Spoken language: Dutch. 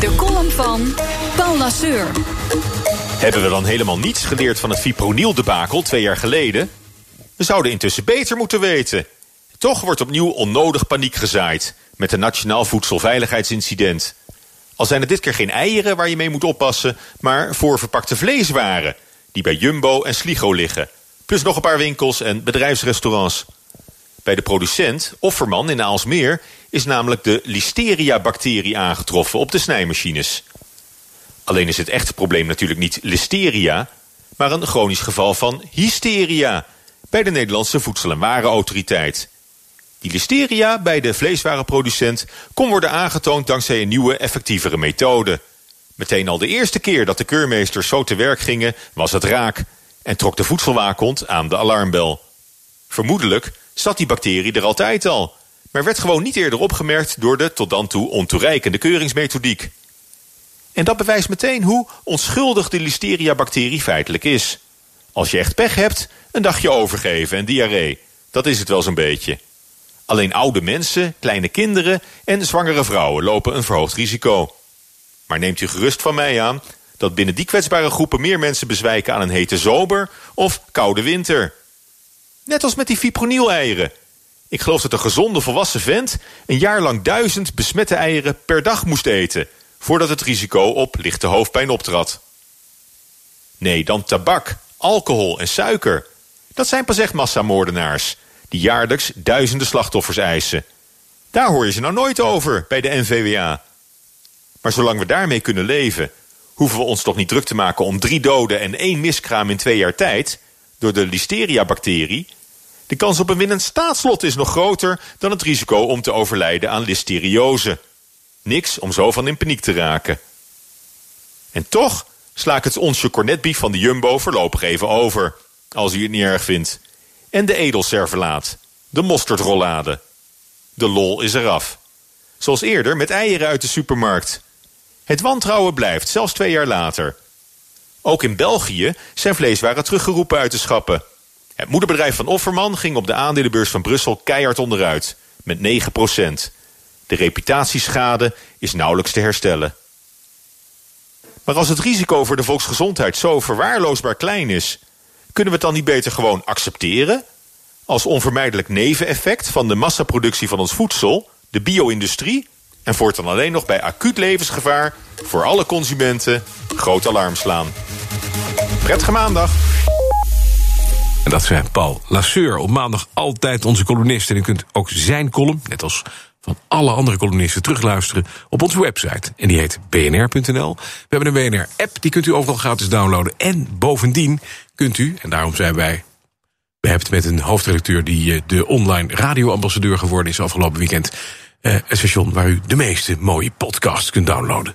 De column van Paul Lasseur. Hebben we dan helemaal niets geleerd van het fipronil-debakel twee jaar geleden? We zouden intussen beter moeten weten. Toch wordt opnieuw onnodig paniek gezaaid met een nationaal voedselveiligheidsincident. Al zijn het dit keer geen eieren waar je mee moet oppassen, maar voorverpakte vleeswaren die bij Jumbo en Sligo liggen. Plus nog een paar winkels en bedrijfsrestaurants. Bij de producent, Offerman in Aalsmeer, is namelijk de Listeria-bacterie aangetroffen op de snijmachines. Alleen is het echte probleem natuurlijk niet listeria, maar een chronisch geval van hysteria bij de Nederlandse Voedsel- en Warenautoriteit. Die listeria bij de vleeswarenproducent kon worden aangetoond dankzij een nieuwe, effectievere methode. Meteen al de eerste keer dat de keurmeesters zo te werk gingen, was het raak en trok de voedselwaakhond aan de alarmbel. Vermoedelijk zat die bacterie er altijd al, maar werd gewoon niet eerder opgemerkt door de tot dan toe ontoereikende keuringsmethodiek. En dat bewijst meteen hoe onschuldig de listeria-bacterie feitelijk is. Als je echt pech hebt, een dagje overgeven en diarree. Dat is het wel zo'n beetje. Alleen oude mensen, kleine kinderen en zwangere vrouwen lopen een verhoogd risico. Maar neemt u gerust van mij aan dat binnen die kwetsbare groepen meer mensen bezwijken aan een hete zomer of koude winter. Net als met die fipronil-eieren. Ik geloof dat een gezonde volwassen vent een jaar lang duizend besmette eieren per dag moest eten, voordat het risico op lichte hoofdpijn optrad. Nee, dan tabak, alcohol en suiker. Dat zijn pas echt massamoordenaars, die jaarlijks duizenden slachtoffers eisen. Daar hoor je ze nou nooit over bij de NVWA. Maar zolang we daarmee kunnen leven, hoeven we ons toch niet druk te maken om drie doden en één miskraam in twee jaar tijd door de listeria-bacterie. De kans op een winnend staatslot is nog groter dan het risico om te overlijden aan listeriose. Niks om zo van in paniek te raken. En toch sla ik het onsje cornetbief van de Jumbo voorlopig even over, als u het niet erg vindt. En de edelservelaat, de mosterdrollade. De lol is eraf. Zoals eerder met eieren uit de supermarkt. Het wantrouwen blijft, zelfs twee jaar later. Ook in België zijn vleeswaren teruggeroepen uit de schappen. Het moederbedrijf van Offerman ging op de aandelenbeurs van Brussel keihard onderuit, met 9% De reputatieschade is nauwelijks te herstellen. Maar als het risico voor de volksgezondheid zo verwaarloosbaar klein is, kunnen we het dan niet beter gewoon accepteren? Als onvermijdelijk neveneffect van de massaproductie van ons voedsel, de bio-industrie, en voortaan alleen nog bij acuut levensgevaar voor alle consumenten groot alarm slaan. Prettige maandag! En dat zijn Paul Lasseur. Op maandag altijd onze columnist. En u kunt ook zijn column, net als van alle andere columnisten, terugluisteren op onze website. En die heet bnr.nl. We hebben een BNR-app, die kunt u overal gratis downloaden. En bovendien kunt u, en daarom zijn wij we hebben het met een hoofdredacteur die eh, de online radioambassadeur geworden is afgelopen weekend. Uh, het station waar u de meeste mooie podcasts kunt downloaden.